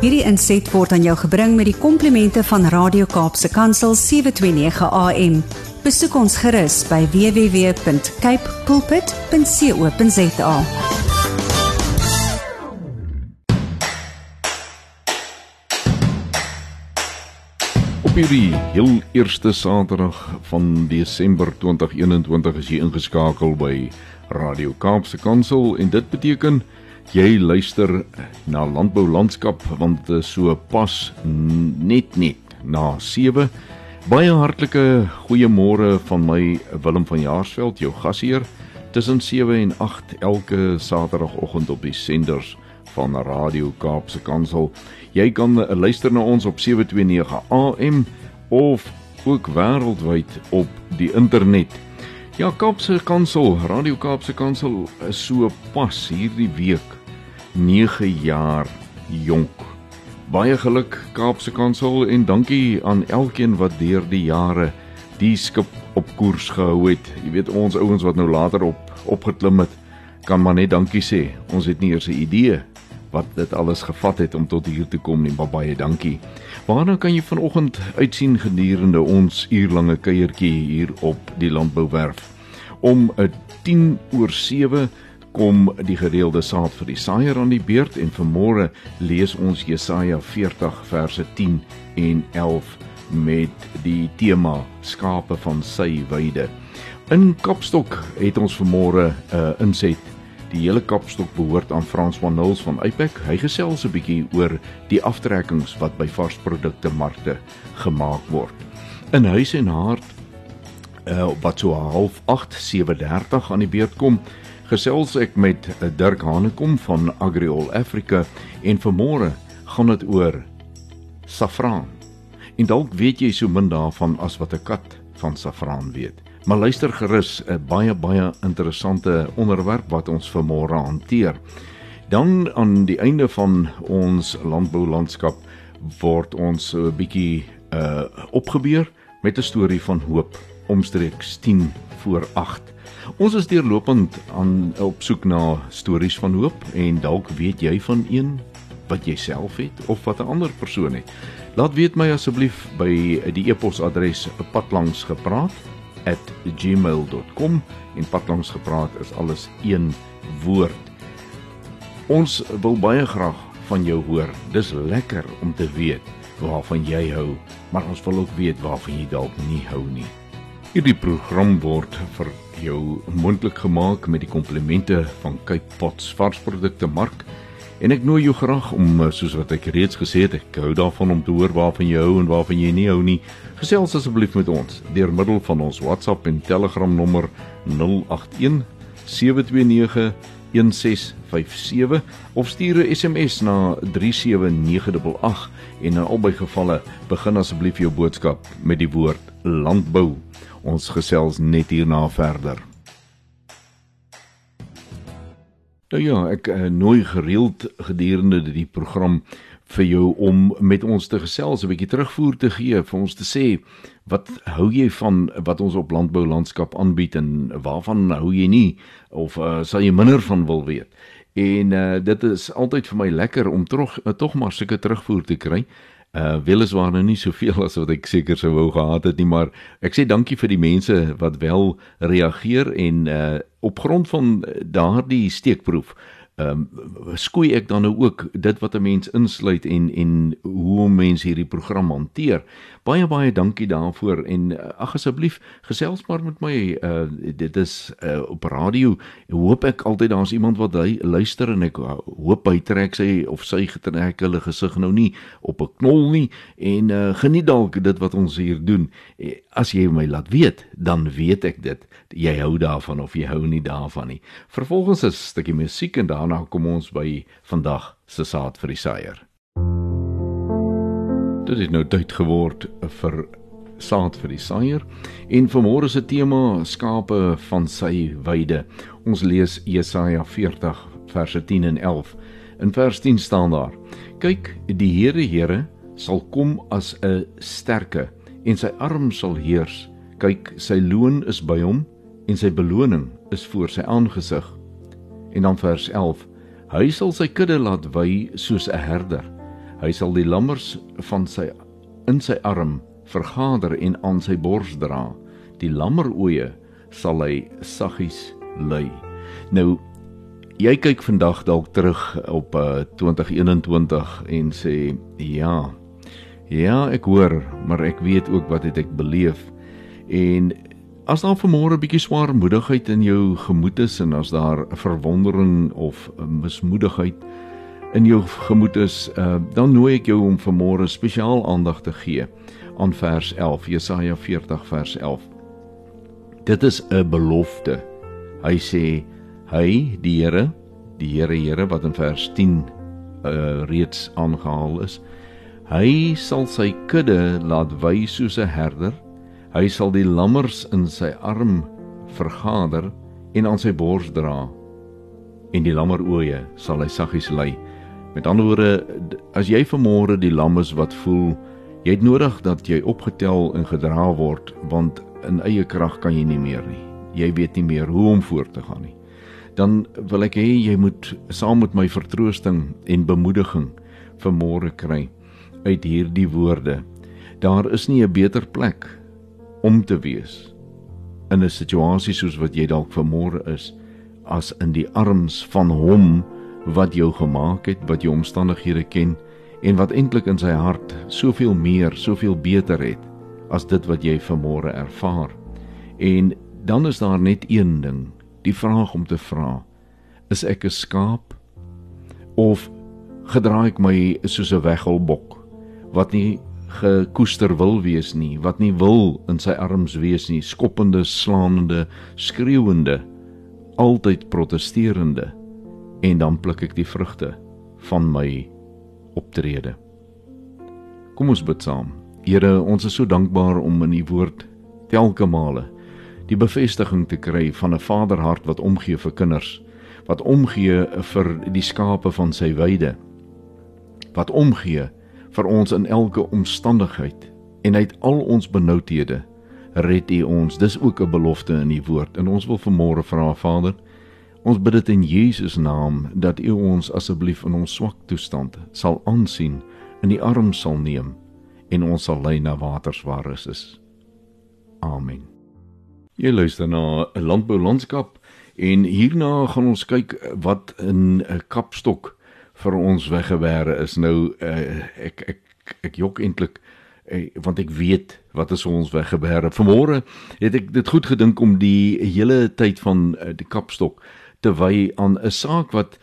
Hierdie inset word aan jou gebring met die komplimente van Radio Kaapse Kansel 729 AM. Besoek ons gerus by www.cape pulpit.co.za. Op hierdie heel eerste Saterdag van Desember 2021 is jy ingeskakel by Radio Kaapse Kansel en dit beteken jy luister na Landbou Landskap want dit is so pas net net na 7. Baie hartlike goeiemôre van my Willem van Jaarsveld, jou gasheer tussen 7 en 8 elke Saterdagoggend op die senders van Radio Kaapse Kansel. Jy kan luister na ons op 729 AM of ook wêreldwyd op die internet. Ja, Kaapse Kansel, Radio Kaapse Kansel is so pas hierdie week 9 jaar jonk. Baie geluk Kaapse Kansel en dankie aan elkeen wat deur die jare die skip op koers gehou het. Jy weet ons ouens wat nou later op opgeklim het, kan maar net dankie sê. Ons het nie eers 'n idee wat dit alles gevat het om tot hier te kom nie. Baie dankie. Waarna kan jy vanoggend uitsien gedurende ons uurlange kuiertjie hier op die landbouwerf? Om 'n 10 oor 7 kom die gereelde saad vir die saaier aan die beurt en vanmôre lees ons Jesaja 40 verse 10 en 11 met die tema skape van sy weide. In Kapstok het ons vanmôre 'n uh, inset Die hele Kapstok behoort aan Frans van Nulls van Apex. Hy gesels 'n bietjie oor die aftrekkings wat by varsprodukte markte gemaak word. In huis en hart uh wat so half 8 7:30 aan die beurt kom, gesels ek met uh, Dirk Hanekom van Agriol Africa en vanmôre gaan dit oor safraan. En dalk weet jy so min daarvan as wat 'n kat van safraan weet. Maar luister gerus, 'n baie baie interessante onderwerp wat ons vanmôre hanteer. Dan aan die einde van ons landboulandskap word ons 'n bietjie uh opgebeur met 'n storie van hoop omstreeks 10 voor 8. Ons is deurlopend aan op soek na stories van hoop en dalk weet jy van een wat jy self het of wat 'n ander persoon het. Laat weet my asseblief by die e-posadres padlangsgepraat @gmail.com en padlangs gepraat is alles een woord. Ons wil baie graag van jou hoor. Dis lekker om te weet waarvan jy hou, maar ons wil ook weet waarvan jy dalk nie hou nie. Hierdie program word vir jou moontlik gemaak met die komplimente van Cape Pots varsprodukte mark. En ek nooi jou graag om soos wat ek reeds gesê het, ek hou daarvan om te hoor waarvan jy hou en waarvan jy nie hou nie. Gesels asseblief met ons deur middel van ons WhatsApp en Telegram nommer 081 729 1657 of stuur 'n SMS na 37988 en in albei gevalle begin asseblief jou boodskap met die woord landbou. Ons gesels net hierna verder. Nou ja, ek uh, nooi gereeld gedurende die program vir jou om met ons te gesels, 'n bietjie terugvoer te gee, vir ons te sê wat hou jy van wat ons op landbou landskap aanbied en waarvan hou jy nie of uh, sal jy minder van wil weet. En uh, dit is altyd vir my lekker om tog uh, tog maar sulke terugvoer te kry. Uh weliswaar nou nie soveel as wat ek seker sou wou gehad het nie, maar ek sê dankie vir die mense wat wel reageer en uh op grond van daardie steekproef ehm um, skoei ek dan nou ook dit wat 'n mens insluit en en hoe 'n mens hierdie program hanteer. Baie baie dankie daarvoor en uh, ag asseblief gesels maar met my. Uh dit is uh, op radio. Ek hoop ek altyd daar's iemand wat hy luister en ek hoop hy trek sy of sy getrek hulle gesig nou nie op 'n knol nie en uh geniet dalk dit wat ons hier doen. As jy my laat weet, dan weet ek dit. Jy hou daarvan of jy hou nie daarvan nie. Vervolgens 'n stukkie musiek en daarna kom ons by vandag se saad vir die saaier. Dit het nou tyd geword vir saad vir die saaier en vanmôre se tema skape van sy weide. Ons lees Jesaja 40 verse 10 en 11. In vers 10 staan daar: Kyk, die Here Here sal kom as 'n sterke en sy arm sal heers. Kyk, sy loon is by hom en sy beloning is voor sy aangesig. En dan vers 11: Hy sal sy kudde laat wy soos 'n herder. Hy sal die lammers van sy in sy arm vergader en aan sy bors dra. Die lammeroë sal hy saggies lei. Nou jy kyk vandag dalk terug op uh, 2021 en sê ja. Ja, ek hoor, maar ek weet ook wat het ek beleef. En as daar vanmôre 'n bietjie swaarmoedigheid in jou gemoed is en as daar verwondering of mismoedigheid in jou gemoed is, uh, dan nooi ek jou om vanmôre spesiaal aandag te gee aan vers 11, Jesaja 40 vers 11. Dit is 'n belofte. Hy sê hy, die Here, die Here Here wat in vers 10 uh, reeds aangehaal is, hy sal sy kudde laat wy soos 'n herder. Hy sal die lammers in sy arm vergader en aan sy bors dra. En die lammeroë sal hy saggies lei. Met ander woorde, as jy vanmôre die lammes wat voel, jy het nodig dat jy opgetel en gedra word want in eie krag kan jy nie meer nie. Jy weet nie meer hoe om voort te gaan nie. Dan wil ek hê jy moet saam met my vertroosting en bemoediging vanmôre kry uit hierdie woorde. Daar is nie 'n beter plek om te wees in 'n situasie soos wat jy dalk vanmôre is as in die arms van hom wat jou gemaak het, wat jou omstandighede ken en wat eintlik in sy hart soveel meer, soveel beter het as dit wat jy vanmôre ervaar. En dan is daar net een ding, die vraag om te vra: Is ek 'n skaap of gedraai ek my soos 'n weggelbok wat nie gekoester wil wees nie, wat nie wil in sy arms wees nie, skoppende, slaande, skreeuende, altyd protesterende en dan pluk ek die vrugte van my optrede. Kom ons bid saam. Here, ons is so dankbaar om in u woord telke male die bevestiging te kry van 'n vaderhart wat omgee vir kinders, wat omgee vir die skape van sy weide, wat omgee vir ons in elke omstandigheid en uit al ons benoudhede red u ons. Dis ook 'n belofte in u woord en ons wil vanmôre vra Vader, Ons bid dit in Jesus naam dat U ons asseblief in ons swak toestand sal aansien, in die arm sal neem en ons sal lei na waters waar rus is. Amen. Jy luister na 'n landbou landskap en hierna gaan ons kyk wat in 'n kapstok vir ons weggebere is. Nou uh, ek ek ek jok eintlik uh, want ek weet wat is ons weggebere. Vanmôre het ek dit goed gedink om die hele tyd van uh, die kapstok te wy aan 'n saak wat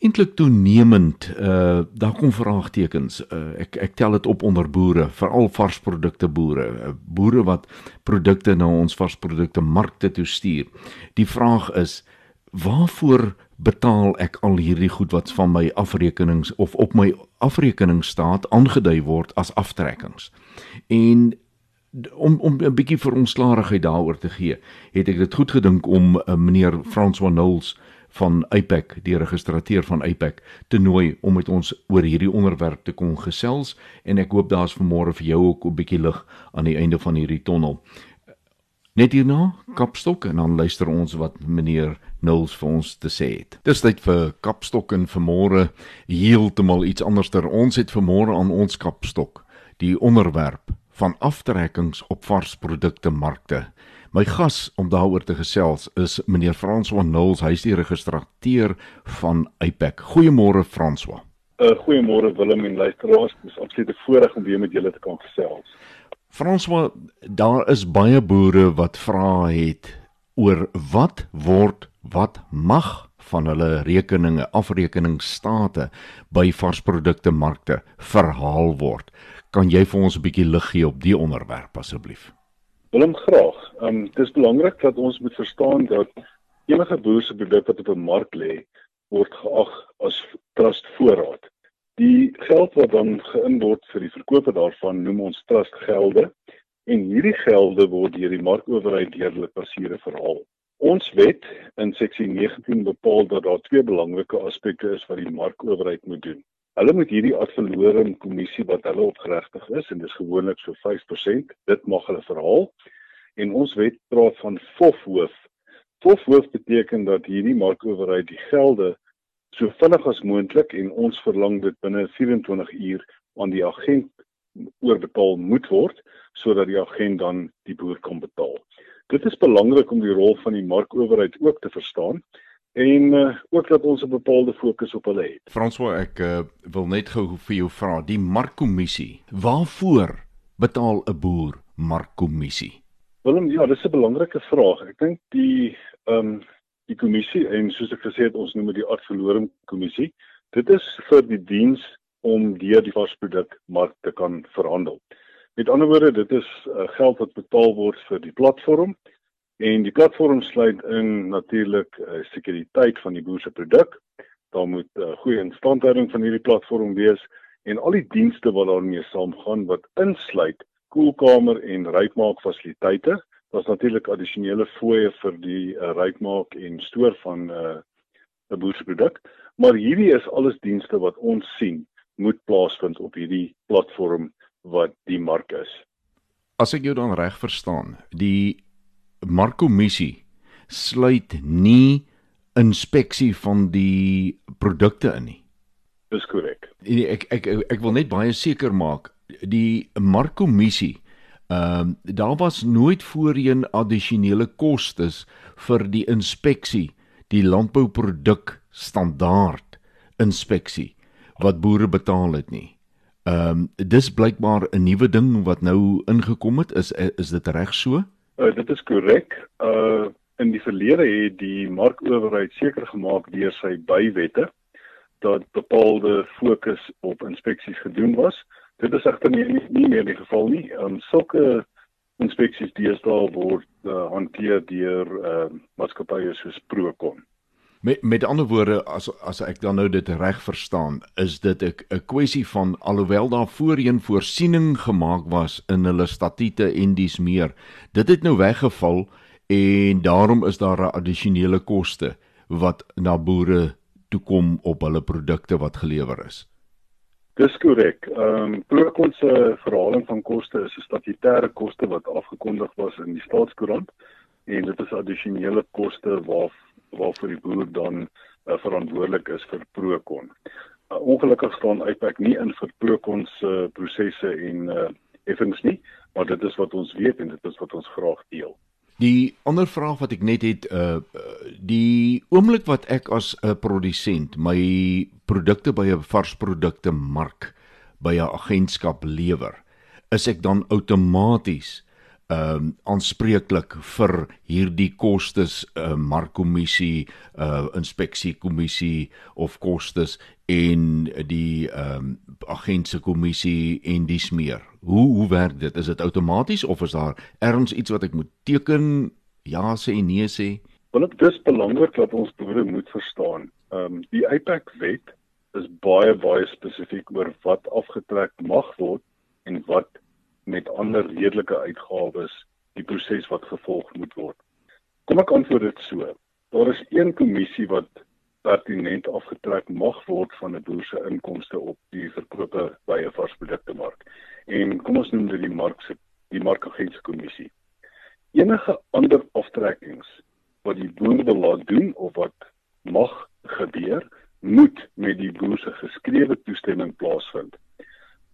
eintlik toenemend uh daar kom vraagtekens. Uh, ek ek tel dit op onder boere, veral varsprodukte boere, uh, boere wat produkte na ons varsprodukte markte toe stuur. Die vraag is waarvoor betaal ek al hierdie goed wat van my afrekenings of op my afrekeningsstaat aangedui word as aftrekkings. En om om 'n bietjie vir ons klarigheid daaroor te gee, het ek dit goed gedink om uh, meneer François Knowles van APEC, die registreer van APEC, te nooi om met ons oor hierdie onderwerp te kon gesels en ek hoop daar's vanmôre vir jou ook 'n bietjie lig aan die einde van hierdie tonnel. Net hierna, Kapstok en dan luister ons wat meneer Knowles vir ons te sê het. Dis tyd vir Kapstok en vanmôre heeltemal iets anderster. Ons het vanmôre aan ons Kapstok die onderwerp van aftrekkings op varsprodukte markte. My gas om daaroor te gesels is meneer François Knowles, hy is die registrateur van APEC. Goeiemôre François. Uh, Goeiemôre Willem en luisteraars. Dit is absoluut 'n voorreg om weer met julle te kan gesels. François, daar is baie boere wat vra het oor wat word wat mag van hulle rekeninge, afrekeningsstate by varsprodukte markte verhaal word. Kan jy vir ons 'n bietjie lig gee op die onderwerp asseblief? Willem graag. Ehm um, dit is belangrik dat ons moet verstaan dat enige boer se produk wat op 'n mark lê, word geag as trustvoorraad. Die geld wat dan geïn word vir die verkoop daarvan noem ons trustgelde en hierdie gelde word deur die markowerheid deurlik basiere verhaal. Ons wet in seksie 19 bepaal dat daar twee belangrike aspekte is wat die markowerheid moet doen. Hulle moet hierdie ad valorem kommissie wat hulle opgeregtig is en dis gewoonlik so 5%, dit mag hulle verhaal. En ons wet praat van fofhoof. Fofhoof beteken dat hierdie markowerheid die gelde so vinnig as moontlik en ons verlang dit binne 24 uur aan die agent oorbetaal moet word sodat die agent dan die boer kan betaal. Dit is belangrik om die rol van die markowerheid ook te verstaan en uh, ook dat ons 'n bepaalde fokus op hulle het. François, ek uh, wil net gou vir jou vra, die markkommissie, waarvoor betaal 'n boer markkommissie? Willem, ja, dis 'n belangrike vraag. Ek dink die ehm um, die kommissie en soos ek gesê het, ons noem dit die adverlorum kommissie. Dit is vir die diens om deur die varsprodukmark te kan verhandel. Met ander woorde, dit is uh, geld wat betaal word vir die platform en die platform sluit in natuurlik uh, sekuriteit van die boer se produk. Daar moet uh, goeie instandhouding van hierdie platform wees en al die dienste wat daarmee saamgaan wat insluit koelkamer en rypmaak fasiliteite. Daar's natuurlik addisionele fooie vir die uh, rypmaak en stoor van 'n uh, 'n boer se produk, maar hierdie is alles dienste wat ons sien moet plaasvind op hierdie platform wat die mark is. As ek jou dan reg verstaan, die markkommissie sluit nie inspeksie van die produkte in nie. Dis korrek. Ek, ek ek ek wil net baie seker maak die markkommissie ehm um, daar was nooit voorheen addisionele kostes vir die inspeksie, die landbouproduk standaard inspeksie wat boere betaal het nie. Ehm um, dis blykbaar 'n nuwe ding wat nou ingekom het. Is is dit reg so? Uh, dit is korrek. Uh in die verlede het die markowerheid seker gemaak deur sy bywette dat bepaalde fokus op inspeksies gedoen was. Dit is egter nie, nie nie meer die geval nie. Ehm um, sulke inspeksies deesdae word uh, hanteer deur uh maatskappye soos Procon. Met met ander woorde as as ek dan nou dit reg verstaan, is dit 'n 'n kwessie van alhoewel daar voorheen voorsiening gemaak was in hulle statute en dies meer, dit het nou weggeval en daarom is daar 'n addisionele koste wat na boere toe kom op hulle produkte wat gelewer is. Dis korrek. Ehm um, Procon se verhaling van koste is 'n statutêre koste wat afgekondig was in die staatskoerant en dit is addisionele koste waar waarvoor die boer dan uh, verantwoordelik is vir Procon. Uh, ongelukkig staan IPAC nie in vir Procon se uh, prosesse en uh, effens nie, maar dit is wat ons weet en dit is wat ons graag deel. Die ander vraag wat ek net het uh die oomblik wat ek as 'n produsent my produkte by 'n varsprodukte mark by 'n agentskap lewer, is ek dan outomaties ehm um, aanspreeklik vir hierdie kostes uh, markkommissie, uh, inspeksiekommissie of kostes en die ehm um, agentse kommissie en dis meer. Hoe hoe werk dit? Is dit outomaties of is daar erns iets wat ek moet teken? Ja sê en nee sê. Want dit is belangrik dat ons boere moet verstaan. Ehm um, die IPAC wet is baie baie spesifiek oor wat afgetrek mag word en wat met ander redelike uitgawes die proses wat gevolg moet word. Kom ek antwoord dit so. Daar is een kommissie wat pertinent afgetrek mag word van 'n boer se inkomste op die verkope by 'n varsprodukte mark. En kom ons noem dit die mark se die markagentse kommissie. Enige ander aftrekkings wat die boer wil laat doen of wat mag gebeur, moet met die boer se geskrewe toestemming plaasvind.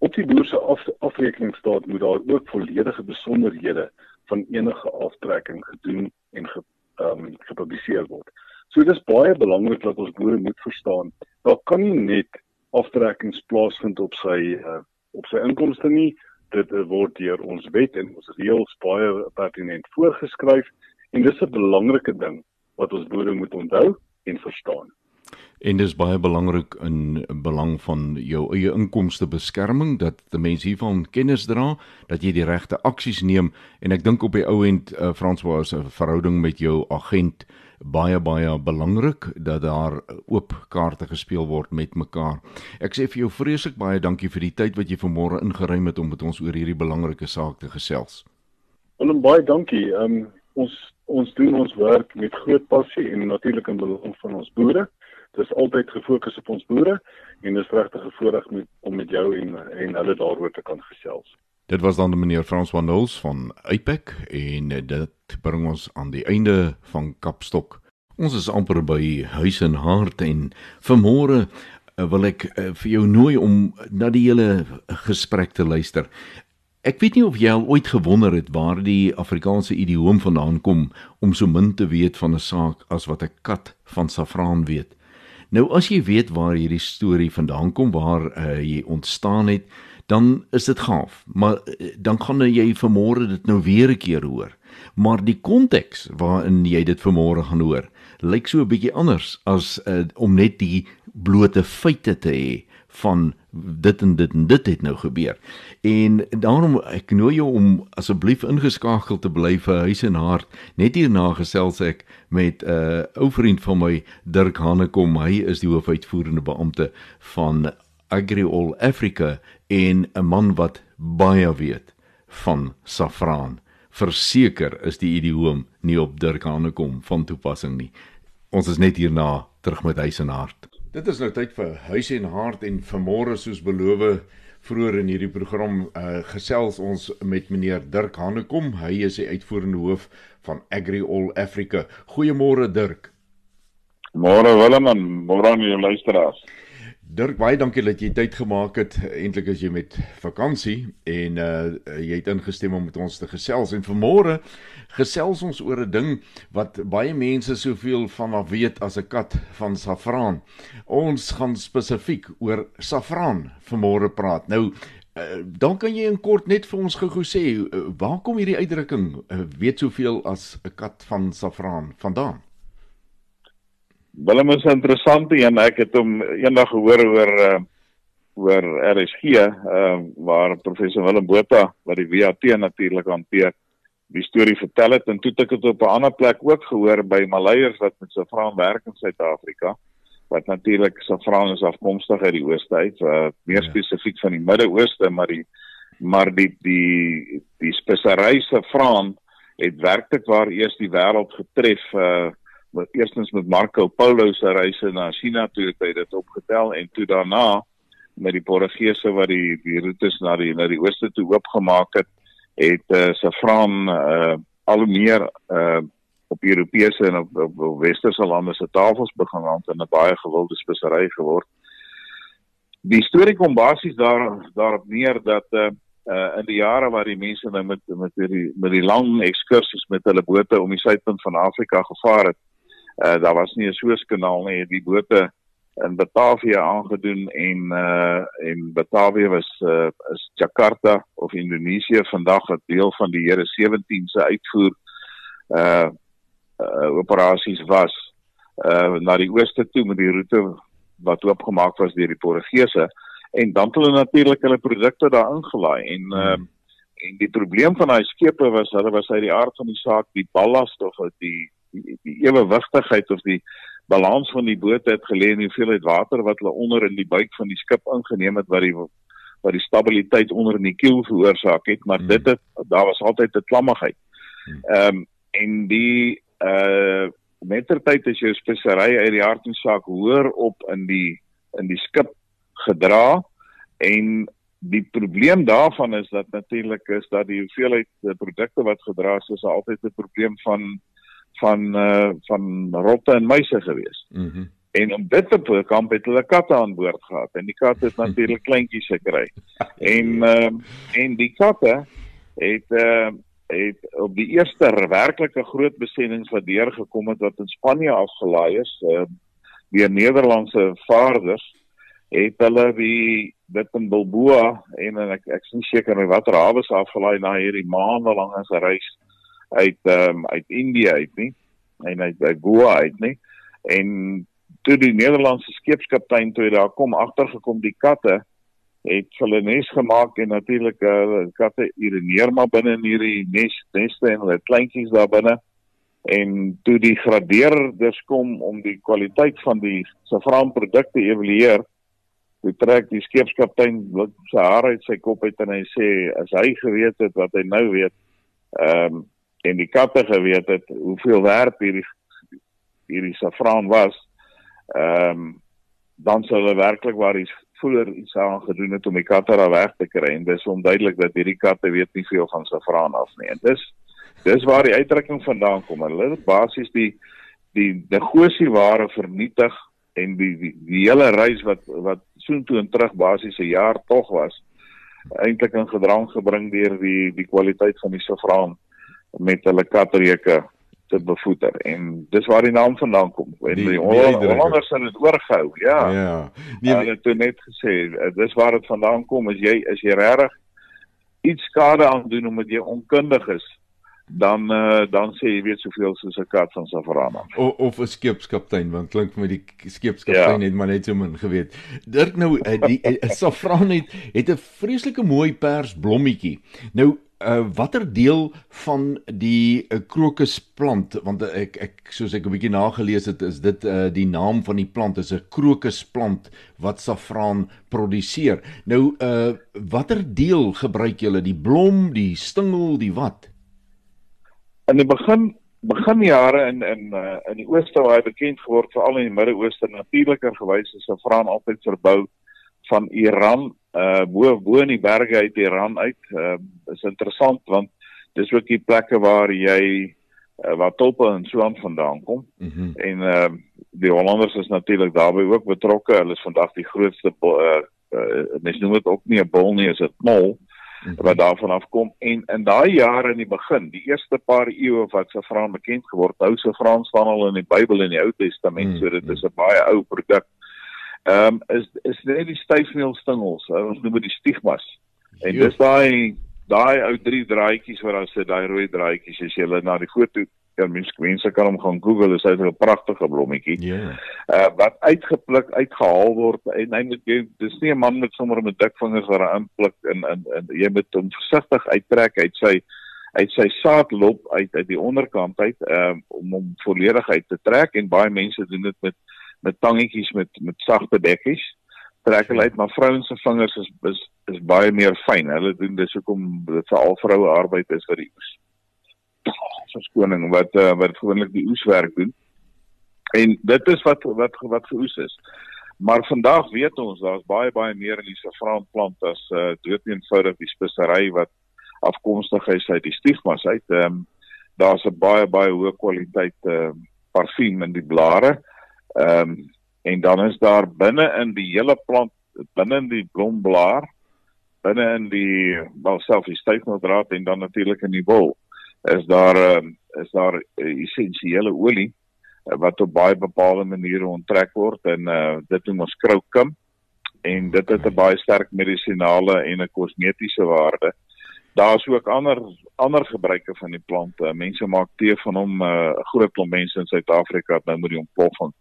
Op die boer se af, afrekeningsstaat moet daar ook volledige besonderhede van enige aftrekking gedoen en ge, um, gepubliseer word. So dis baie belangrik dat ons boere moet verstaan. Daar kan nie net aftrekkings plaasvind op sy uh, op sy inkomste nie. Dit uh, word deur ons wet en ons reëls baie pertinent voorgeskryf en dis 'n belangrike ding wat ons boere moet onthou en verstaan. En dis baie belangrik in belang van jou eie inkomste beskerming dat die mens hiervan kennis dra, dat jy die regte aksies neem en ek dink op die ou end uh, François se verhouding met jou agent baie baie belangrik dat daar oop kaarte gespeel word met mekaar. Ek sê vir jou vreeslik baie dankie vir die tyd wat jy vanmôre ingeruim het om met ons oor hierdie belangrike saak te gesels. Willem baie dankie. Um, ons ons doen ons werk met groot passie en natuurlik in belang van ons boere dis altyd gefokus op ons boere en dis regtig 'n voorreg om met jou en en hulle daaroor te kan gesels. Dit was dan meneer Frans van Nulls van Apex en dit bring ons aan die einde van Kapstok. Ons is amper by Huis en Hart en vanmôre uh, wil ek uh, vir jou nooi om na die hele gesprek te luister. Ek weet nie of jy al ooit gewonder het waar die Afrikaanse idioom vandaan kom om so min te weet van 'n saak as wat 'n kat van saffraan weet. Nou as jy weet waar hierdie storie vandaan kom, waar uh, jy ontstaan het, dan is dit gaaf. Maar uh, dan gaan jy vanmôre dit nou weer 'n keer hoor. Maar die konteks waarin jy dit vanmôre gaan hoor, lyk so 'n bietjie anders as uh, om net die blote feite te hê van dit en dit en dit het nou gebeur. En daarom ek nooi jou om asseblief ingeskakel te bly vir Huis en Hart. Net hierna gesels ek met 'n uh, ou vriend van my Dirk Hanekom. Hy is die hoofuitvoerende beampte van Agri All Africa en 'n man wat baie weet van saffraan. Verseker is die idioom nie op Dirk Hanekom van toepassing nie. Ons is net hierna terug met Huis en Hart. Dit is nou tyd vir huis en hart en vanmôre soos beloof vroeër in hierdie program uh, gesels ons met meneer Dirk Hanekom. Hy is die uitvoerende hoof van Agri All Africa. Goeiemôre Dirk. Môre Willem en môre aan die luisteraars. Dirk, baie dankie dat jy tyd gemaak het. Eintlik as jy met vakansie en uh jy het ingestem om met ons te gesels en vanmôre gesels ons oor 'n ding wat baie mense soveel van af weet as 'n kat van saffraan. Ons gaan spesifiek oor saffraan vanmôre praat. Nou uh, dan kan jy in kort net vir ons gou-gou sê uh, waar kom hierdie uitdrukking uh, weet soveel as 'n kat van saffraan vandaan? Willem is 'n interessante een. Ek het hom eendag gehoor oor uh, oor RSG, uh, waar professor Willem Botha wat die WAT natuurlik hanteer, die storie vertel het en toe het ek dit op 'n ander plek ook gehoor by Maleiers wat met saffraan werk in Suid-Afrika wat natuurlik saffraan is afkomstig uit die ooste uit, uh, meer ja. spesifiek van die Midde-Ooste, maar die maar die die die spesery saffraan het werklik waar eers die wêreld getref uh met eerstens met Marco Polo se reise na China toe het hy dit opgetel en toe daarna met die Portugese wat die die roetes na die na die ooste toe oopgemaak het het uh, Safran uh, al meer uh, op Europese en op, op, op westerse lande se tafels begin land en 'n baie gewilde spesery geword. Die storie kom basies daar daarop neer dat uh, uh in die jare waar die mense nou met met die met die lang ekskursies met hulle bote om die suidpunt van Afrika gevaar het, uh daar was nie 'n Suezkanaal nie, die bote in Batavia aangedoen en uh en Batavia was uh is Jakarta of Indonesië. Vandag 'n deel van die Here 17 se uitvoer uh, uh operasies was uh na die ooste toe met die roete wat oopgemaak was deur die Portugese. En dan het hulle natuurlik hulle produkte daar ingelaai en uh en die probleem van daai skepe was hulle was uit die aard van die saak die ballast of die die, die ewewigtigheid of die balans van die boot het gelê in hoeveelheid water wat hulle onder in die buik van die skip ingeneem het wat die wat die stabiliteit onder in die kiel veroorsaak het maar hmm. dit het daar was altyd 'n klammigheid. Hmm. Ehm um, en die uh mettertyd as jou spesery uit die hart en saak hoor op in die in die skip gedra en die probleem daarvan is dat natuurlik is dat die hoeveelheid produkte wat gedra is is altyd 'n probleem van van uh van rotte en muise gewees. Mhm. Mm en om dit te voorkom het hulle katte aan boord gehad en die katte het natuurlik kleintjies gekry. en uh en die katte het uh het op die eerste werklike groot besendings wat deurgekom het wat in Spanje afgelaai is uh deur Nederlandse vaarders het hulle die dit in Bilboa en, ek ek is nie seker nie watter hawe se afgelaai na hierdie maande lange reis uit ehm um, uit Indië uit nie en uit by Goa uit nie en toe die Nederlandse skeepskaptein toe daar kom agtergekom die katte het hulle nes gemaak en natuurlik uh, katte urineer maar binne in hierdie nes neste en hulle kleintjies daar binne en toe die gradeerders kom om die kwaliteit van die safraanprodukte evalueer Hy trek die skeepskaptein sy hare uit sy kop uit en hy sê as hy geweet het wat hy nou weet, ehm um, en die katte geweet het hoeveel werd hierdie hierdie safraan was, ehm um, dan sou hulle werklik waar iets voeler iets aan gedoen het om die katte daar weg te kry en dis onduidelik dat hierdie katte weet nie veel van safraan af nie. En dis dis waar die uitdrukking vandaan kom. Hulle het basies die die negosieware vernietig en die die, die hele reis wat wat soontoe en terug basies 'n jaar tog was eintlik in gedrang gebring deur die die kwaliteit van die saffraan met hulle katreuke te bevoeder en dis waar die naam vandaan kom. En die, die Hollanders het dit oorgehou. Ja. Ja. Nee, hulle het net gesê dis waar dit vandaan kom as jy is jy regtig iets skade aan doen omdat jy onkundig is dan uh, dan sê jy weet soveel soos 'n kat van Safarana. Of of 'n skeepskaptein want klink vir my die skeepskaptein ja. het maar net so min geweet. Dirk nou uh, die uh, Safran het het 'n vreeslike mooi pers blommetjie. Nou uh, watter deel van die uh, krokusplant want uh, ek ek soos ek 'n bietjie nagelees het is dit uh, die naam van die plant is 'n krokusplant wat safraan produseer. Nou uh, watter deel gebruik julle die blom, die stingel, die wat? in die begin begin jare in in uh, in die ooste waar hy bekend geword veral in die Midde-Ooste natuurliker gewys is safraan altyd verbou van Iran uh bo bo in die berge uit Iran uit uh, is interessant want dis ook die plekke waar jy uh, waar tulpe en so aan vandaan kom mm -hmm. en uh die Hollanders is natuurlik daarbey ook betrokke hulle is vandag die grootste uh, uh mens noem dit ook nie 'n bol nie is 'n mol Mhm. wat daarvan afkom en in daai jare in die begin, die eerste paar eeue wat Safran bekend geword, hou Safran staan al in die Bybel in die Ou Testament, so dit is 'n baie ou produk. Ehm um, is is net die styfmeelstingels, ons noem dit die stigmas. En dis daai daai ou drie draadjies wat daar sit, daai rooi draadjies as jy na die foto Ja, mens mense kan hom gaan Google, is hy 'n pragtige blommetjie. Ja. Yeah. Uh wat uitgepluk, uitgehaal word en hy moet jy dis nie 'n man met sommer met dik vingers wat hy inpluk en en en jy moet hom versigtig uittrek uit sy uit sy saadlop uit uit die onderkant uit um om hom volledig uit te trek en baie mense doen dit met met tangetjies met met sagte bekkies. Trek hulle uit, maar vrouens se vingers is is is baie meer fyn. Hulle doen dis hoekom dit vir al vroue arbeid is vir die oes verskoning wat uh, wat gewoonlik die oeswerk doen. En dit is wat wat wat geoes is. Maar vandag weet ons daar's baie baie meer in die safraanplant as uh, dood eenvoudig die spesery wat afkomstig is uit die stigmas uit. Ehm um, daar's 'n baie baie hoë kwaliteit ehm uh, parfuum in die blare. Ehm um, en dan is daar binne in die hele plant binne in die blomblaar binne in die wel self die styfmeldraad en dan natuurlik in die wol is daar uh, is daar uh, essensiële olie uh, wat op baie bepaalde maniere onttrek word en uh, dit noem ons kroukum en dit het 'n baie sterk medisinale en 'n kosmetiese waarde. Daar's ook ander ander gebruike van die plant. Uh, mense maak tee van hom 'n uh, groot klomp mense in Suid-Afrika het nou met die ontploffing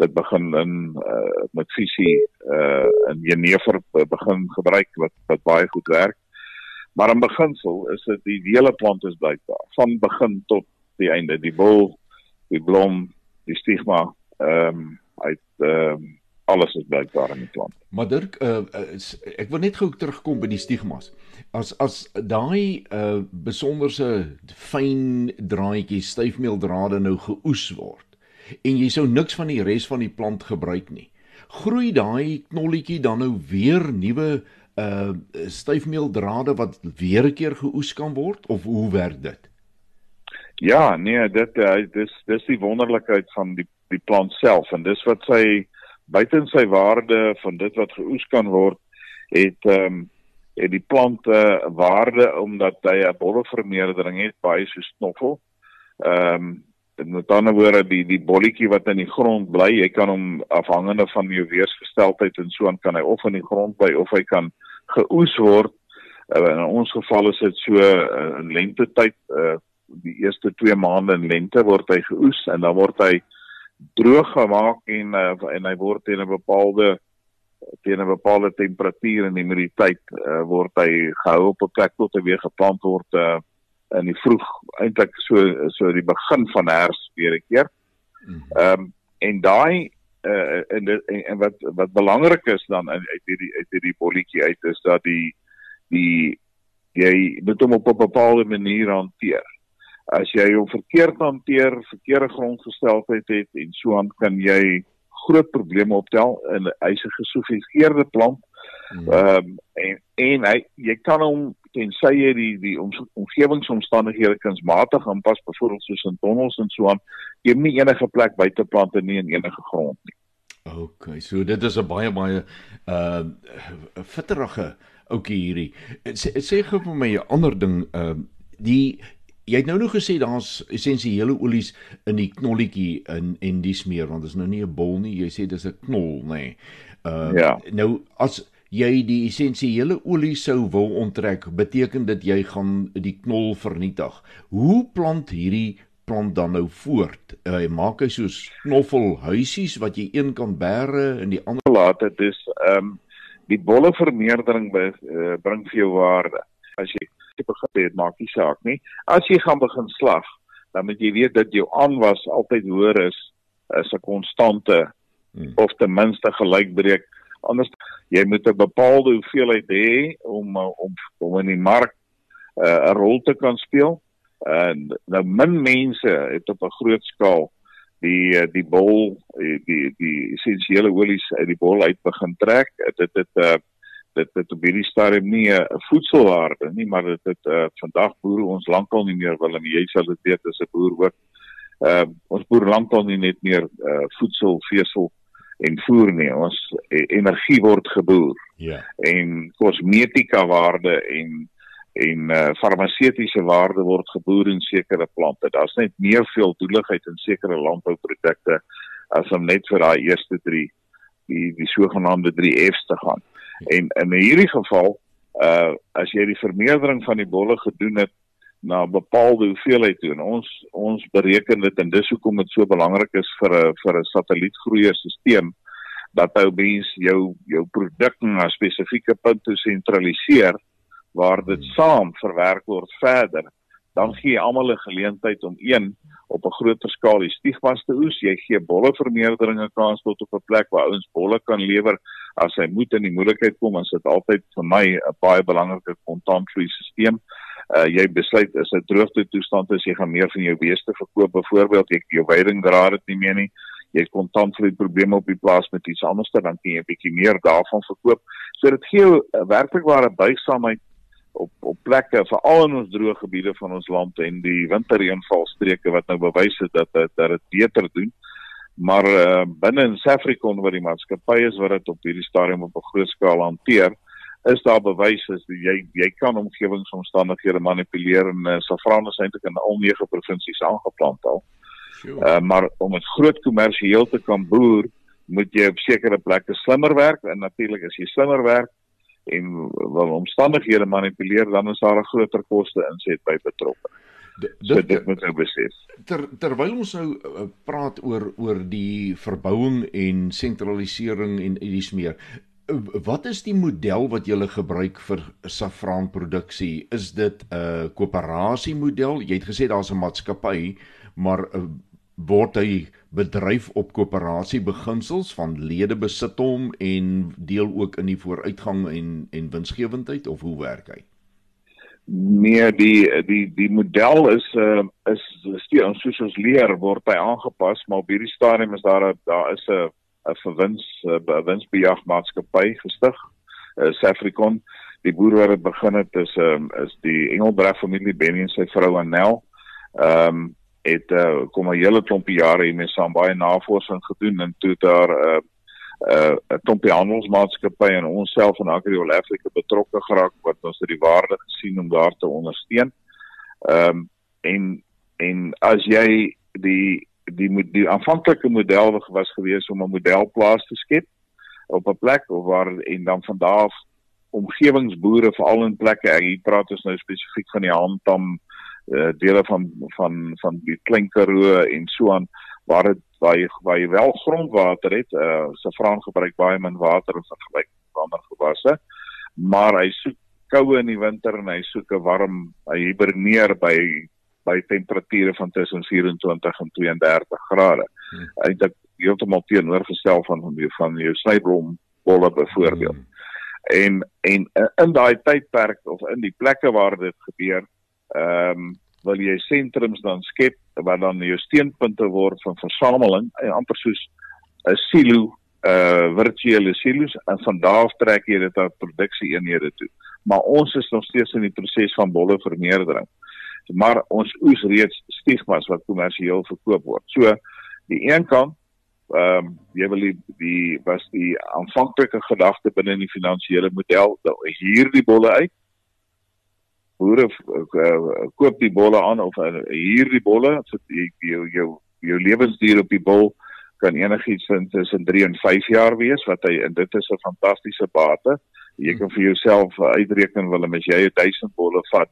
dit begin in uh, met visie uh, in jenever begin gebruik wat wat baie goed werk. Maar in beginsel is dit die hele plant is blykbaar van begin tot die einde, die bol, die blom, die stigma, ehm um, uit ehm um, alles is blykbaar in die plant. Maar Dirk, uh, is, ek wil net gou terugkom by die stigmas. As as daai uh besonderse fyn draadjies, styfmeeldrade nou geoes word en jy sou niks van die res van die plant gebruik nie. Groei daai knolletjie dan nou weer nuwe uh styfmeeldrade wat weer 'n keer geoes kan word of hoe werk dit? Ja, nee, dit uh, dis dis die wonderlikheid van die die plant self en dis wat sy buiten sy waarde van dit wat geoes kan word het ehm um, het die plant 'n uh, waarde omdat hy 'n bollevermeerdering het baie so knoffel. Ehm um, met ander woorde die die bolletjie wat in die grond bly, jy kan hom afhangende van jou weersgesteldheid en so aan kan hy of in die grond bly of hy kan geoes word. Uh, in ons geval is dit so uh, in lente tyd, uh, die eerste 2 maande in lente word hy geoes en dan word hy droog gemaak en uh, en hy word teen 'n bepaalde teen 'n bepaalde temperatuur en humiditeit uh, word hy gehou op 'n plek tot hy weer geplant word uh, in die vroeg eintlik so so die begin van herfs weer 'n keer. Mhm. Ehm um, en daai uh, en, en en wat wat belangrik is dan uit hierdie uit hierdie bolletjie uit is dat die die jy moet hom op 'n bepaalde manier hanteer. As jy hom verkeerd hanteer, verkeerde grondgesteldheid het en so aan kan jy groot probleme optel in hy's 'n gesofistikeerde plant. Hmm. Ehm um, en en hy jy kan hom tensy jy die die om, omgewingsomstandighede kunsmatig aanpas byvoorbeeld soos in tonnels en so aan jy het nie enige plek buite plante nie en enige grond nie. OK, so dit is 'n baie baie uh fitterige oukie hierdie. Sê sê gou vir my 'n ander ding uh die jy het nou nog gesê daar's essensiële olies in die knolletjie in en dis meer want dit is nou nie 'n bol nie, jy sê dis 'n knol nê. Nee. Uh ja. nou as jy die essensiële olie sou wil onttrek, beteken dit jy gaan die knol vernietig. Hoe plant hierdie plant dan nou voort? Hy uh, maak hy soos knoffel huisies wat jy een kan bære en die ander laat dit is ehm um, die bolle vermeerdering by, uh, bring vir jou waarde. As jy tipe gebeur maak nie saak nie. As jy gaan begin slag, dan moet jy weet dat jou aanwas altyd hoër is as 'n konstante hmm. of ten minste gelykbreek anders jy moet 'n bepaalde hoeveelheid hê om om om in die mark uh, 'n rol te kan speel. En nou min mense het op 'n groot skaal die uh, die bol die die, die essensiële olies uit die bol uit begin trek. Dit dit uh, dit dit op hierdie stadium nie 'n voedselwaarde nie, maar dit dit uh, vandag boere ons lankal nie meer wil en jy sal dit weet as 'n boer ook. Uh, ons boer lankal nie net meer uh, voedsel, vesel en voer nie. Ons e, energie word geboer. Ja. En kosmetika waarde en en uh, farmaseutiese waarde word geboer in sekere plante. Daar's net meer veeldoeligheid in sekere landbouprodukte as om net vir daai eerste 3 die die sogenaamde 3F's te gaan. En in hierdie geval, uh as jy die vermeerdering van die bolle gedoen het na bepaalde hoeveelheid toe. En ons ons bereken dit en dis hoekom dit so belangrik is vir 'n vir 'n satellietgroeier stelsel dat ou mens jou jou produk na spesifieke punte sentraliseer waar dit saam verwerk word verder. Dan gee jy almal 'n geleentheid om een op 'n groter skaal die stigmas te oes. Jy gee bolle vermeerderinge kans tot op 'n plek waar ouens bolle kan lewer as hy moet in die moeilikheid kom as dit altyd vir my 'n baie belangrike kontantvloei stelsel uh, jy besluit is 'n droogte toestand as jy gaan meer van jou beeste verkoop. Byvoorbeeld jy jou veiding dra dit nie meer nie. Jy het kontantvloei probleme op die plaas met iets anders dan kan jy 'n bietjie meer daarvan verkoop. So dit gee 'n uh, werklikware buigsaamheid op op plekke veral in ons droë gebiede van ons land en die winterreënvalstreke wat nou bewys het dat dat, dat dit beter doen. Maar uh, binne in Safricon waar die maatskappy is wat dit op hierdie stadium op 'n groot skaal hanteer is daar bewys is dat jy jy kan omgewingsomstandighede manipuleer en uh, saffran is eintlik in al nege provinsies aangeplant al. Sure. Uh, maar om dit groot kommersieel te kan boer, moet jy op sekere plekke slimmer werk en natuurlik as jy slimmer werk en wil omstandighede manipuleer dan is daar 'n groter koste inset by betrokke. So dit moet nou besef. Ter, terwyl ons nou uh, praat oor oor die verbouing en sentralisering en iets meer, wat is die model wat julle gebruik vir saffraanproduksie? Is dit 'n koöperasie model? Jy het gesê daar's 'n maatskappy, maar uh, word hy bedryf op koöperasie beginsels van lede besit hom en deel ook in die vooruitgang en en winsgewendheid of hoe werk hy? Nee, die die die model is uh, is steeds soos ons leer word hy aangepas, maar op hierdie stadium is daar 'n daar is 'n 'n verwins 'n winsbejagmaatskappy gestig, uh, Safricon. Die boer wat dit begin het is um, is die Engelbreg familie Benny en sy vrou Annel. Ehm um, het uh, kom 'n hele klompie jare hiermee saam baie navorsing gedoen en toe daar 'n uh, 'n uh, klompie handelsmaatskappy en onsself en Agriol Africa betrokke geraak wat ons dit die waarde gesien om daar te ondersteun. Ehm um, en en as jy die die die aanvanklike model was gewees om 'n modelplaas te skep op 'n plek of waar en dan van daar af omgewingsboere veral in plekke ek hier praat ons nou spesifiek van die Handam uh, dele van van van die Klein Karoo en so aan waar dit waar jy waar jy wel grondwater het uh, eh, saffraan gebruik baie min water in vergelyking met ander gewasse maar hy soek koue in die winter en hy soek 'n warm hy hiberneer by by temperature van tussen 24 en 32 grade. Hmm. Eintlik heeltemal teenoorgestel van van die van jou snyblom bolle byvoorbeeld. Hmm. En en in daai tydperk of in die plekke waar dit gebeur, ehm um, wil jy sentrums dan skep wat dan jou steunpunte word van versameling, amper soos 'n silo uh virtuele silos en van daar af trek jy dit na produksie eenhede toe. Maar ons is nog steeds in die proses van bolle vermeerdering. Maar ons oes reeds stigmas wat kommersieel verkoop word. So die een kant ehm um, jy wil die, die was die aanvanklike gedagte binne in die finansiële model hier die bolle uit. Boere uh, koop die bolle aan of uh, hier die bolle so jou jou jou lewensduur op die bol kan enigiets tussen 3 en 5 jaar wees wat hy en dit is 'n fantastiese bate. Jy kan vir jouself uitreken wil as jy 1000 bolle vat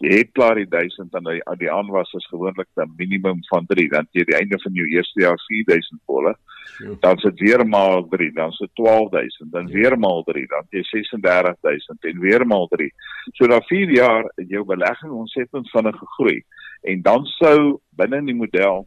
jy het klaar die 1000 en die, die aanwas is gewoonlik 'n minimum van 3 dan jy die einde van jou eerste jaar 4000 volle dan sit weer maal 3 dan sit 12000 dan weer maal 3 dan jy 36000 en weer maal 3 so na 4 jaar het jou belegging ontsettend vinnig gegroei en dan sou binne in die model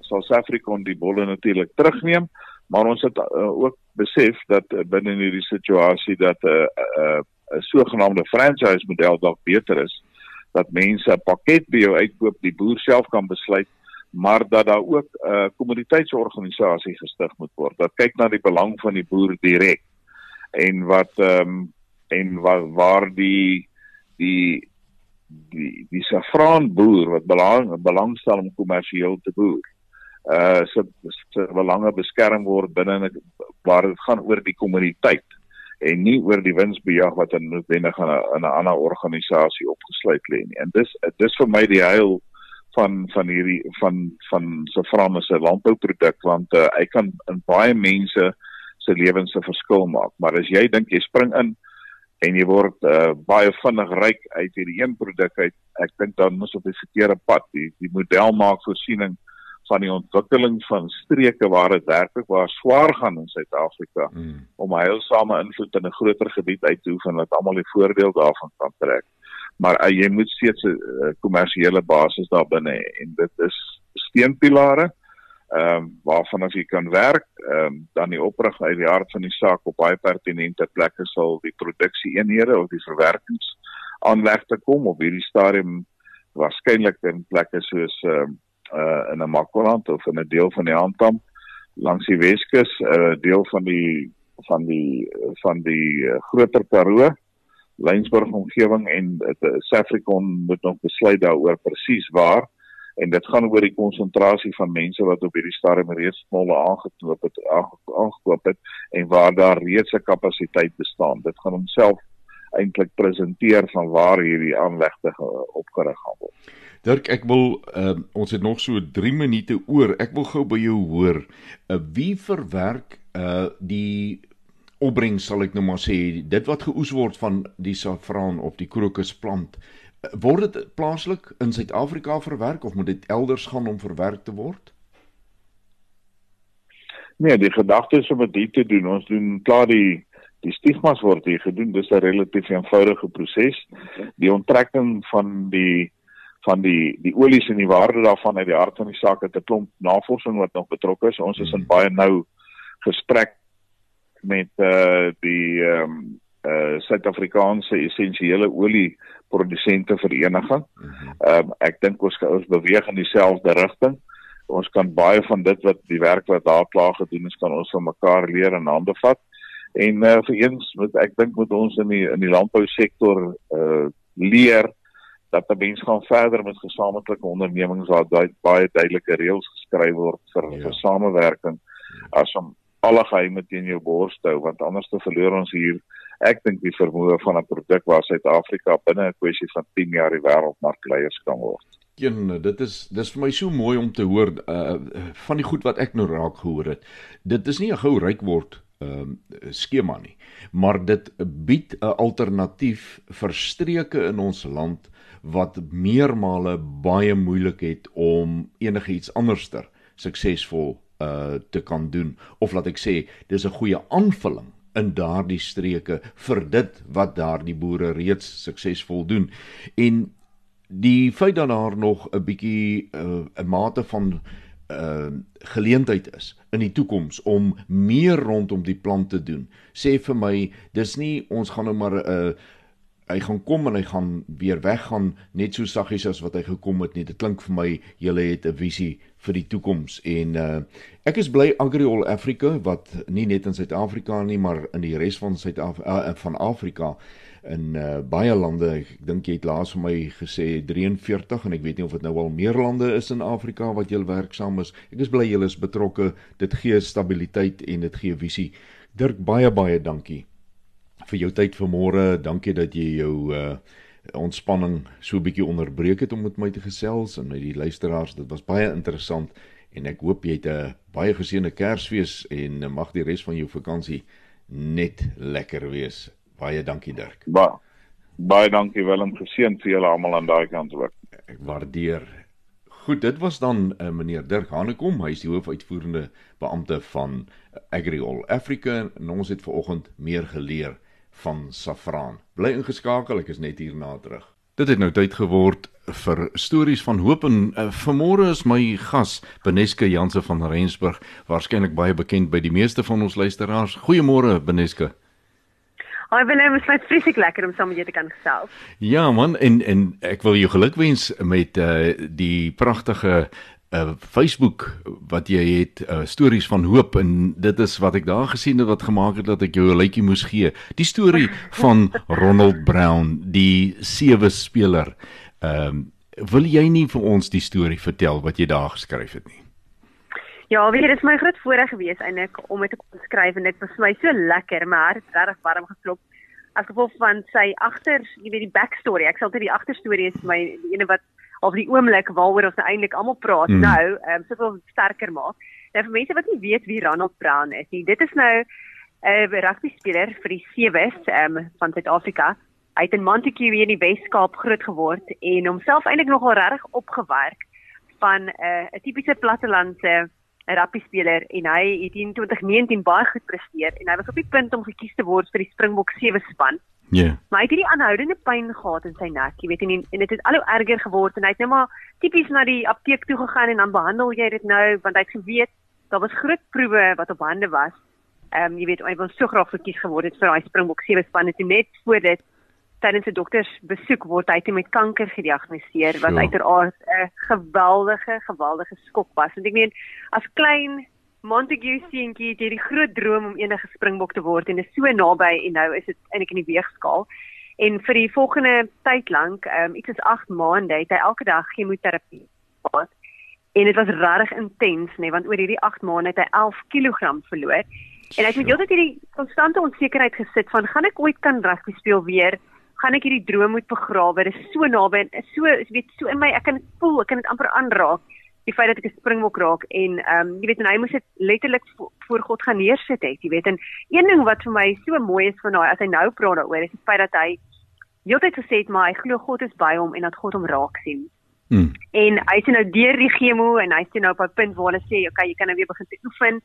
sal Safricon die bolle natuurlik terugneem maar ons het uh, ook besef dat uh, binne in hierdie situasie dat 'n uh, 'n uh, uh, sogenaamde franchise model dalk beter is dat mense 'n pakket by jou uitkoop, die boer self kan besluit, maar dat daar ook 'n uh, kommoditeitsorganisasie gestig moet word wat kyk na die belang van die boer direk en wat ehm um, en wat waar die die die die safraan boer wat belang belangstel om kommersieel te boer uh se se belange beskerm word binne waar dit gaan oor die kommoditeit en nie oor die winsbejag wat in noodwendig in 'n in 'n ander organisasie opgesluit lê nie. En dis dis vir my die heil van van hierdie van van vrame se landbouproduk want uh, hy kan in baie mense se lewens 'n verskil maak. Maar as jy dink jy spring in en jy word uh, baie vinnig ryk uit hierdie een produk uit, ek dink dan moet op die verkeerde pad. Die die model maak voorsiening van die ontwikkeling van streke waar dit werklik waar swaar gaan in Suid-Afrika mm. om heilsame invloed in 'n groter gebied uit te oefen wat almal die voordeel daarvan kan trek. Maar uh, jy moet steeds 'n uh, kommersiële basis daar binne hê en dit is steunpilare ehm um, waarvan as jy kan werk, ehm um, dan die oprig uit die hart van die saak op baie pertinente plekke sal die produksie eenhede of die verwerkings aanleg te kom op hierdie stadium waarskynlik in plekke soos ehm um, uh in 'n Makwaland of in 'n deel van die Handam langs die Weskus, 'n uh, deel van die van die van die uh, groter Karoo, Lensburg omgewing en uh, Safricon moet nog besluit daaroor presies waar en dit gaan oor die konsentrasie van mense wat op hierdie stadium reeds smolle aangekoop het aangekoop het en waar daar reeds 'n kapasiteit bestaan. Dit gaan homself eintlik presenteer van waar hierdie aanlegte opgerig gaan word. Dirk, ek wil uh, ons het nog so 3 minute oor. Ek wil gou by jou hoor, uh, wie verwerk uh die opbrengs sal ek nou maar sê, dit wat geoes word van die saffraan of die krokusplant, uh, word dit plaaslik in Suid-Afrika verwerk of moet dit elders gaan om verwerk te word? Nee, die gedagte is om dit te doen. Ons doen klaar die die stigmas word hier gedoen. Dis 'n relatief eenvoudige proses. Die onttrekking van die van die die olies en die waarde daarvan uit die hart van die saak het 'n klomp navorsing wat nog betrokke is. Ons is in hmm. baie nou gesprek met uh die ehm um, uh Suid-Afrikaanse essensiële olie produsente vereniging. Hmm. Ehm um, ek dink ons ons beweeg in dieselfde rigting. Ons kan baie van dit wat die werk wat daar klaar gedoen is kan ons van mekaar leer en hande vat. En uh vir eens moet ek dink moet ons in die in die landbou sektor uh leer dat die mens gaan verder met gesamentlike ondernemings waar baie, baie duidelike reëls geskryf word vir ja. vir samewerking as om alle geheime teen jou bors te hou want anders te verloor ons hier ek dink die vermoë van 'n produk waar Suid-Afrika binne 'n kwessie van 10 jaar die wêreldmarkleiers kan word. Een, dit is dis vir my so mooi om te hoor uh, van die goed wat ek nou raak gehoor het. Dit is nie 'n gou ryk word ehm uh, skema nie, maar dit bied 'n alternatief vir streke in ons land wat meermale baie moeilik het om enigiets anderster suksesvol uh te kan doen. Of laat ek sê dis 'n goeie aanvulling in daardie streke vir dit wat daardie boere reeds suksesvol doen. En die feit dat daar nog 'n bietjie uh, 'n mate van uh geleentheid is in die toekoms om meer rondom die plant te doen sê vir my dis nie ons gaan nou maar 'n uh, hy gaan kom en hy gaan weer weggaan net so saggies as wat hy gekom het nie. Dit klink vir my julle het 'n visie vir die toekoms en uh ek is bly Agriol Africa wat nie net in Suid-Afrika nie, maar in die res van Suid-Afrika uh, van Afrika in uh baie lande. Ek dink jy het laas vir my gesê 43 en ek weet nie of dit nou al meer lande is in Afrika wat julle werksaam is. Ek is bly julle is betrokke. Dit gee stabiliteit en dit gee visie. Dirk baie baie dankie vir jou tyd vanmôre. Dankie dat jy jou uh ontspanning so 'n bietjie onderbreek het om met my te gesels en met die luisteraars. Dit was baie interessant en ek hoop jy het 'n baie geseënde Kersfees en mag die res van jou vakansie net lekker wees. Baie dankie Dirk. Ba baie dankie Willem, geseënd vir julle almal aan daai kant ook. Ek waardeer. Goed, dit was dan uh, meneer Dirk Hanekom, hy is die hoofuitvoerende beampte van Agriol Africa en ons het vanoggend meer geleer van Safraan. Bly ingeskakel, ek is net hierna terug. Dit het nou tyd geword vir stories van hoop en uh, vanmôre is my gas Beneske Janse van Rensburg, waarskynlik baie bekend by die meeste van ons luisteraars. Goeiemôre Beneske. Hi Willem, dit is vreeslik lekker om saam met jou te kan gesels. Ja man, en en ek wil jou gelukwens met uh, die pragtige uh, Facebook wat jy het uh, stories van hoop en dit is wat ek daar gesien het wat gemaak het dat ek jou 'n likeie moes gee. Die storie van Ronald Brown, die sewe speler. Ehm um, wil jy nie vir ons die storie vertel wat jy daar geskryf het nie? Ja, weet jy, dit is my groot voorreg gewees eintlik om dit te kon skryf en dit was vir my so lekker, my hart het regtig warm geklop as gevolg van sy agter, jy weet die backstory. Ek sal dit die agterstorie is my die ene wat of die oomblik waaroor ons nou eintlik almal praat mm. nou, ehm um, soveel sterker maak. Nou vir mense wat nie weet wie Ronald Brown is nie, dit is nou 'n uh, rugby speler vir die Sewes ehm um, van Suid-Afrika. Hy het in Montague in die Wes-Kaap groot geword en homself eintlik nogal regtig opgewerk van 'n uh, 'n tipiese plattelandse rugby speler en hy het in 2019 baie goed presteer en hy was op die punt om gekies te word vir die Springbok 7 span. Ja. Yeah. Maar hy het hierdie aanhoudende pyn gehad in sy nek, jy weet en, en dit het al hoe erger geword en hy het nou maar tipies na die apteek toe gegaan en dan behandel jy dit nou want hy het geweet daar was groot proewe wat op hande was. Ehm um, jy weet hy wou so graag verkies geword het vir daai Springbok sewe span en net voor dit tydens 'n doktersbesoek word hy met kanker gediagnoseer wat uiteraard 'n geweldige geweldige skok was. Want ek meen as klein Montague seentjie het hierdie groot droom om enige springbok te word en is so naby en nou is dit eintlik in die weegskaal. En vir die volgende tyd lank, um, iets is 8 maande, het hy elke dag chemoterapie gehad. En dit was regtig intens, nê, nee, want oor hierdie 8 maande het hy 11 kg verloor. En hy het met heeltyd hierdie konstante onsekerheid gesit van gaan ek ooit kan rugby speel weer? Gaan ek hierdie droom moet begrawe? Dit is so naby en so, weet, so in my ek kan voel, ek kan dit amper aanraak die feit dat ek 'n springbok raak en ehm um, jy weet en hy moes dit letterlik vo voor God gaan neersit het jy weet en een ding wat vir my so mooi is van daai as hy nou praat daaroor is die feit dat hy heeltyd gesê het maar hy glo God is by hom en dat God hom raak sien hmm. en hy sien nou deur die chemo en hy sien nou op 'n punt waar hulle sê okay jy kan nou weer begin oefen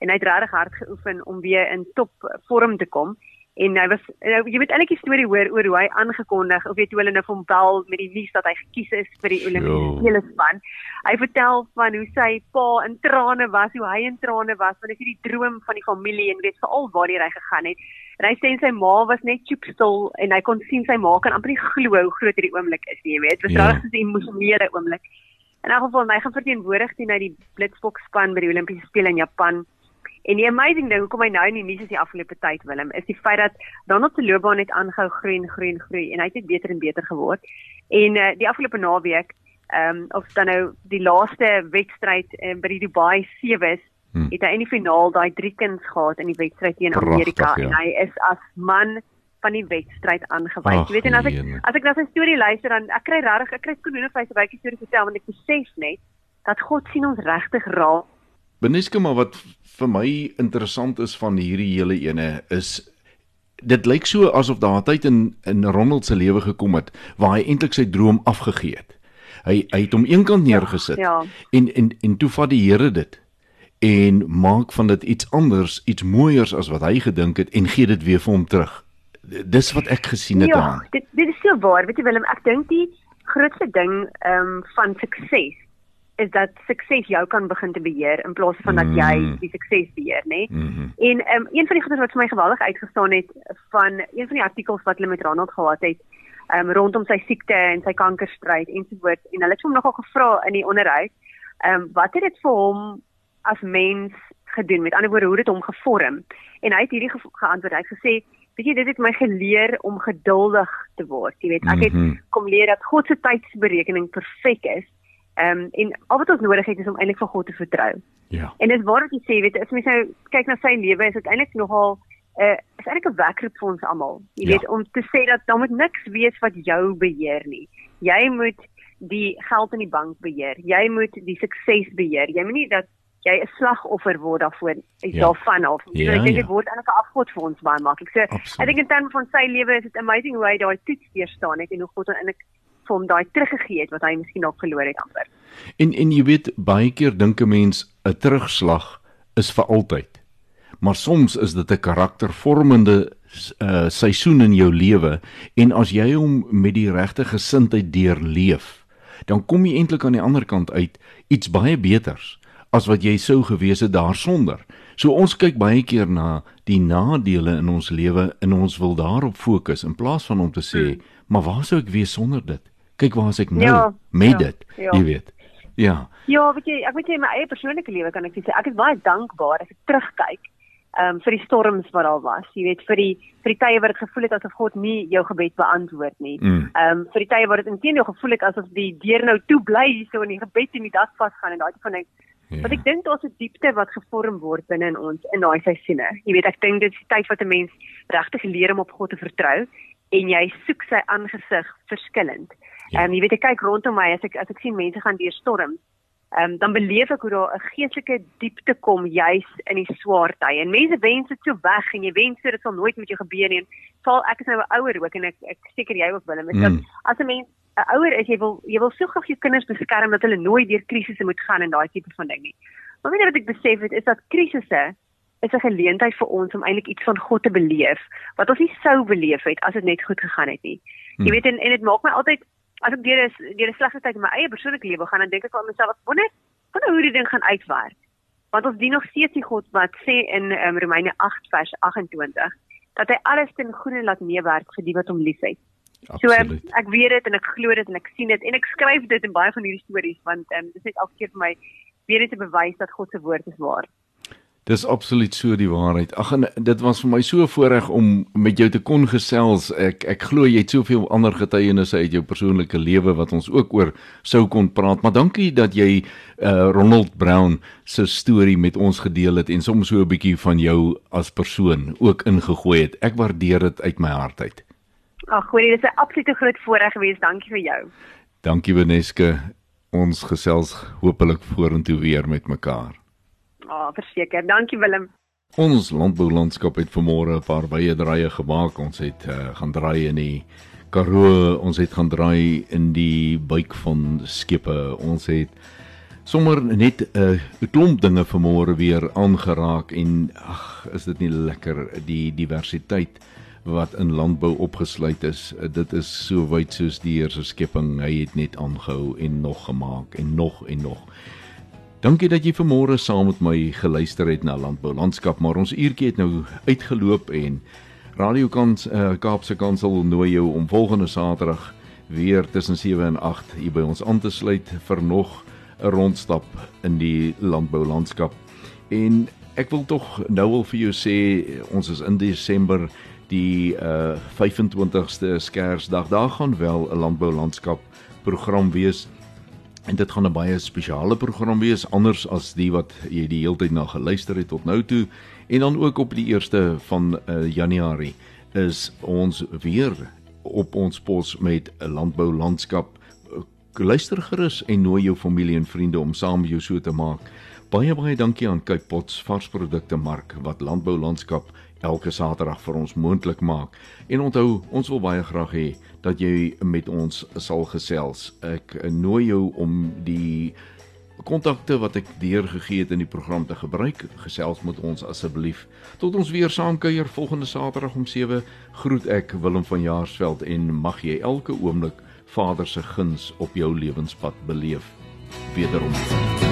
en hy het regtig hard geoefen om weer in top vorm te kom en hy was nou jy weet eintlik die storie hoor oor hoe hy aangekondig of weet hoe hulle nou van bel met die nuus dat hy gekies is vir die Olimpiese spele span. Hy vertel van hoe sy pa in trane was, hoe hy in trane was want hy sien die droom van die familie en weet veral waar hy gegaan het. En hy sê sy ma was net choopstil en hy kon sien sy ma kan amper nie glo hoe groot hierdie oomblik is nie, jy weet. Dit was ja. regtig 'n emosionele oomblik. In elk geval hy gaan verteenwoordig teen uit die Blitzboks span by die Olimpiese spele in Japan. En die amazing ding hoekom hy nou in die nuus is die afgelope tyd Willem is die feit dat Donald se loopbaan net aangehou groei en groei en groei en hy het net beter en beter geword. En uh, die afgelope naweek ehm um, of dan nou die laaste wedstryd um, by die Dubai Sevens hmm. het hy in die finaal daai drie kins gehad in die wedstryd teen Amerika ja. en hy is as man van die wedstryd aangewys. Jy weet en as ek jene. as ek na sy storie luister dan ek kry regtig ek kry skoene vir sy baie storie vertel want ek besef net dat God sien ons regtig raak. Beneske maar wat vir my interessant is van hierdie hele ene is dit lyk so asof daar tyd in in Ronald se lewe gekom het waar hy eintlik sy droom afgegee het. Hy hy het hom eenkant neergesit ja, ja. en en en toe vat die Here dit en maak van dit iets anders, iets mooiers as wat hy gedink het en gee dit weer vir hom terug. Dis wat ek gesien het ja, daar. Dit dit is so waar, weet jy Willem, ek dink die grootste ding ehm um, van sukses is dat sukses jou kan begin te beheer in plaas van dat jy Mm. die sukses beheer, nê? Mhm. En um, een van die goeie wat vir my geweldig uitgestaan het van een van die artikels wat hulle met Ronald gehad het, um, rondom sy siekte en sy kankerstryd ensovoorts en hulle het hom nogal gevra in die onderhoud, um, wat het dit vir hom as mens gedoen? Met ander woorde, hoe het dit hom gevorm? En hy het hierdie ge geantwoord. Hy het gesê, weet jy, dit het my geleer om geduldig te word. Jy weet, ek het Mhm. kom leer dat God se tydsberekening perfek is. Ehm um, en al wat ons nodig het is om eintlik vir God te vertrou. Ja. En dis waar wat jy sê, weet as mens nou kyk na sy lewe, is dit eintlik nogal 'n uh, is eintlik 'n wekroep vir ons almal. Jy Ja. weet om te sê dat daar moet niks wees wat jou beheer nie. Jy moet die geld in die bank beheer. Jy moet die sukses beheer. Jy moet nie dat jy 'n slagoffer word daarvoor is Ja. daarvan af. Jy Ja, weet, ek dink ja. dit word eintlik 'n afgod vir ons baie maklik. So Absoluut. ek dink in terme van sy lewe is dit amazing hoe hy daai toets deurstaan het en hoe God hom eintlik vir hom daai teruggegee het wat hy miskien dalk verloor het amper. En en jy weet baie keer dink 'n mens 'n terugslag is vir altyd. Maar soms is dit 'n karaktervormende uh seisoen in jou lewe en as jy hom met die regte gesindheid deurleef, dan kom jy eintlik aan die ander kant uit iets baie beters as wat jy sou gewees het daarsonder. So ons kyk baie keer na die nadele in ons lewe en ons wil daarop fokus in plaas van om te sê, Hmm. maar waar sou ek wees sonder dit? Kyk waar is ek nou Ja, met ja, dit, ja. jy weet. Ja. Ja, weet jy, ek weet jy in my eie persoonlike lewe kan ek sê ek is baie dankbaar as ek terugkyk ehm um, vir die storms wat daar was. Jy weet vir die vir die tye wat dit gevoel het asof God nie jou gebed beantwoord nie. Mm. Ehm um, vir die tye wat dit intedeel gevoel het asof die deur nou toe bly hierso en die gebed in die dak vasgaan en daai tipe van ding. Ja. Want ek dink daar's 'n diepte wat gevorm word binne in ons in daai seisoene. Jy weet, ek dink dit is die tyd wat 'n mens regtig leer om op God te vertrou en jy soek sy aangesig verskillend. Ja. Ehm um, jy weet ek kyk rondom my as ek as ek sien mense gaan deur storms, ehm um, dan beleef ek hoe daar 'n geestelike diepte kom juis in die swaar tye. En mense wens dit so weg en jy wens dit sal nooit met jou gebeur nie. En val ek is nou 'n ouer ook en ek ek seker jy ook Willem, is dat Mm. as 'n mens 'n ouer is, jy wil jy wil so graag jou kinders beskerm dat hulle nooit deur krisisse moet gaan en daai tipe van ding nie. Maar weet jy wat ek besef het is dat krisisse is 'n geleentheid vir ons om eintlik iets van God te beleef wat ons nie sou beleef het as dit net goed gegaan het nie. Hmm. Jy weet en, en dit maak my altyd as ek deur 'n deur 'n slegte tyd in my eie persoonlike lewe gaan dan dink ek aan myself wonder wonder hoe die ding gaan uitwerk. Want ons dien nog steeds die God wat sê in um, Romeine 8 vers 28 dat hy alles ten goeie laat meewerk vir die wat hom liefhet. So um, Absoluut. ek weet dit en ek glo dit en ek sien dit en ek skryf dit in baie van hierdie stories want um, dit is net elke keer vir my weer net 'n bewys dat God se woord is waar. Dis absoluut so die waarheid. Ag en dit was vir my so voorreg om met jou te kon gesels. Ek ek glo jy het soveel ander getuienisse uit jou persoonlike lewe wat ons ook oor sou kon praat. Maar dankie dat jy uh Ronald Brown se storie met ons gedeel het en soms so 'n bietjie van jou as persoon ook ingegooi het. Ek waardeer dit uit my hart uit. Ag, hoorie, dis 'n absolute groot voorreg gewees. Dankie vir jou. Dankie Beneske. Ons gesels hopelik vorentoe weer met mekaar. Ah, verseker. Dankie Willem. Ons landboulandskap het vanmôre 'n paar wye draaie gemaak. Ons het uh, gaan draai in die Karoo, ons het gaan draai in die buik van skepe. Ons het sommer net 'n uh, klomp dinge vanmôre weer aangeraak en ag, is dit nie lekker die diversiteit wat in landbou opgesluit is. Dit is so wyd soos die Heer se skepping. Hy het net aangehou en nog gemaak en nog en nog. Dankie dat jy vanmôre saam met my geluister het na Landbou Landskap, maar ons uurtjie het nou uitgeloop en Radio Kans uh, Kaapse Kansel nooi jou om volgende Saterdag weer tussen 7 en 8 hier by ons aan te sluit vir nog 'n rondstap in die landbou landskap. En ek wil tog nou al vir jou sê ons is in Desember die uh 25ste Skersdag. Daar gaan wel 'n landbou landskap program wees. En dit gaan 'n baie spesiale program wees anders as die wat jy die hele tyd na geluister het tot nou toe en dan ook op die 1ste van uh, Januarie is ons weer op ons pos met 'n landbou landskap luister gerus en nooi jou familie en vriende om saam jou so te maak. Baie baie dankie aan Kyk Pots varsprodukte mark wat landbou landskap elke Saterdag vir ons moontlik maak. En onthou, ons wil baie graag hê dat jy met ons sal gesels. Ek nooi jou om die kontakte wat ek deurgegee het in die program te gebruik. Gesels met ons asseblief. Tot ons weer saam kuier volgende Saterdag om 7. Groet ek Willem van Jaarsveld en mag jy elke oomblik Vader se guns op jou lewenspad beleef. wederom.